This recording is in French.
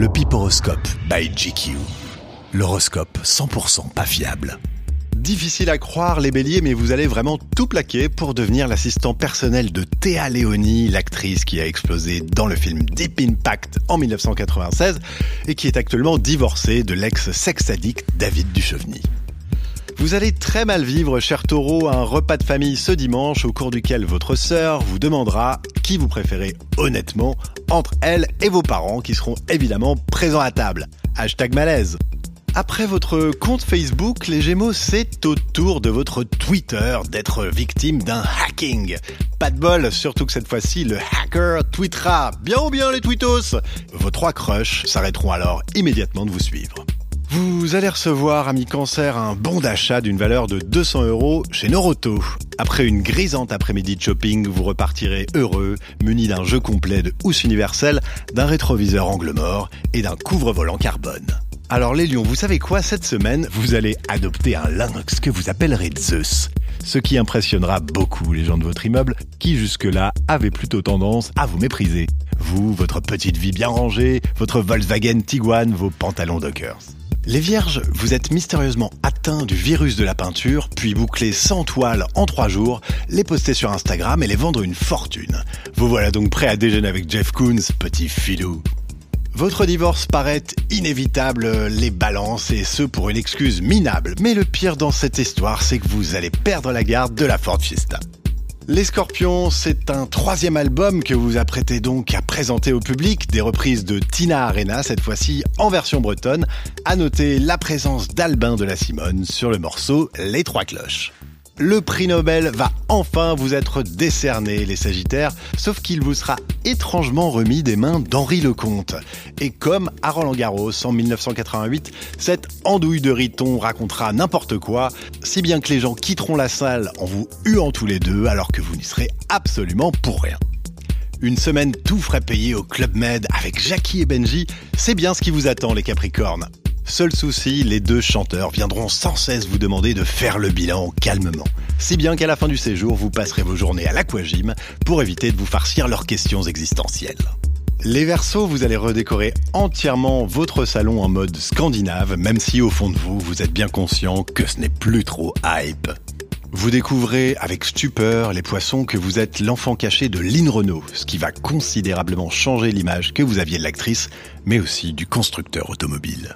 Le Piporoscope by GQ. L'horoscope 100% pas fiable. Difficile à croire les béliers, mais vous allez vraiment tout plaquer pour devenir l'assistant personnel de Théa Leoni, l'actrice qui a explosé dans le film Deep Impact en 1996 et qui est actuellement divorcée de l'ex-sex addict David Duchovny. Vous allez très mal vivre, cher taureau, un repas de famille ce dimanche au cours duquel votre sœur vous demandera qui vous préférez honnêtement entre elle et vos parents qui seront évidemment présents à table. Hashtag malaise. Après votre compte Facebook, les Gémeaux, c'est au tour de votre Twitter d'être victime d'un hacking. Pas de bol, surtout que cette fois-ci, le hacker tweetera bien ou bien les tweetos? Vos trois crushs s'arrêteront alors immédiatement de vous suivre. Vous allez recevoir, ami cancer, un bon d'achat d'une valeur de 200 euros chez Noroto. Après une grisante après-midi de shopping, vous repartirez heureux, muni d'un jeu complet de housse universelle, d'un rétroviseur angle mort et d'un couvre-volant carbone. Alors les lions, vous savez quoi? Cette semaine, vous allez adopter un lynx que vous appellerez Zeus. Ce qui impressionnera beaucoup les gens de votre immeuble qui jusque-là avaient plutôt tendance à vous mépriser. Vous, votre petite vie bien rangée, votre Volkswagen Tiguan, vos pantalons Dockers. Les vierges, vous êtes mystérieusement atteints du virus de la peinture, puis bouclés sans toile en trois jours, les poster sur Instagram et les vendre une fortune. Vous voilà donc prêt à déjeuner avec Jeff Koons, petit filou. Votre divorce paraît inévitable, les balances, et ce pour une excuse minable. Mais le pire dans cette histoire, c'est que vous allez perdre la garde de la Ford Fiesta. Les Scorpions, c'est un troisième album que vous apprêtez donc à présenter au public, des reprises de Tina Arena, cette fois-ci en version bretonne. À noter la présence d'Albin de la Simone sur le morceau Les Trois Cloches. Le prix Nobel va enfin vous être décerné, les Sagittaires, sauf qu'il vous sera étrangement remis des mains d'Henri Lecomte. Et comme à Roland Garros en 1988, cette andouille de riton racontera n'importe quoi, si bien que les gens quitteront la salle en vous huant tous les deux alors que vous n'y serez absolument pour rien. Une semaine tout frais payé au Club Med avec Jackie et Benji, c'est bien ce qui vous attend les Capricornes. Seul souci, les deux chanteurs viendront sans cesse vous demander de faire le bilan calmement. Si bien qu'à la fin du séjour, vous passerez vos journées à l'aquagym pour éviter de vous farcir leurs questions existentielles. Les Verseaux, vous allez redécorer entièrement votre salon en mode scandinave, même si au fond de vous, vous êtes bien conscient que ce n'est plus trop hype. Vous découvrez avec stupeur les poissons que vous êtes l'enfant caché de Lynn Renault, ce qui va considérablement changer l'image que vous aviez de l'actrice, mais aussi du constructeur automobile.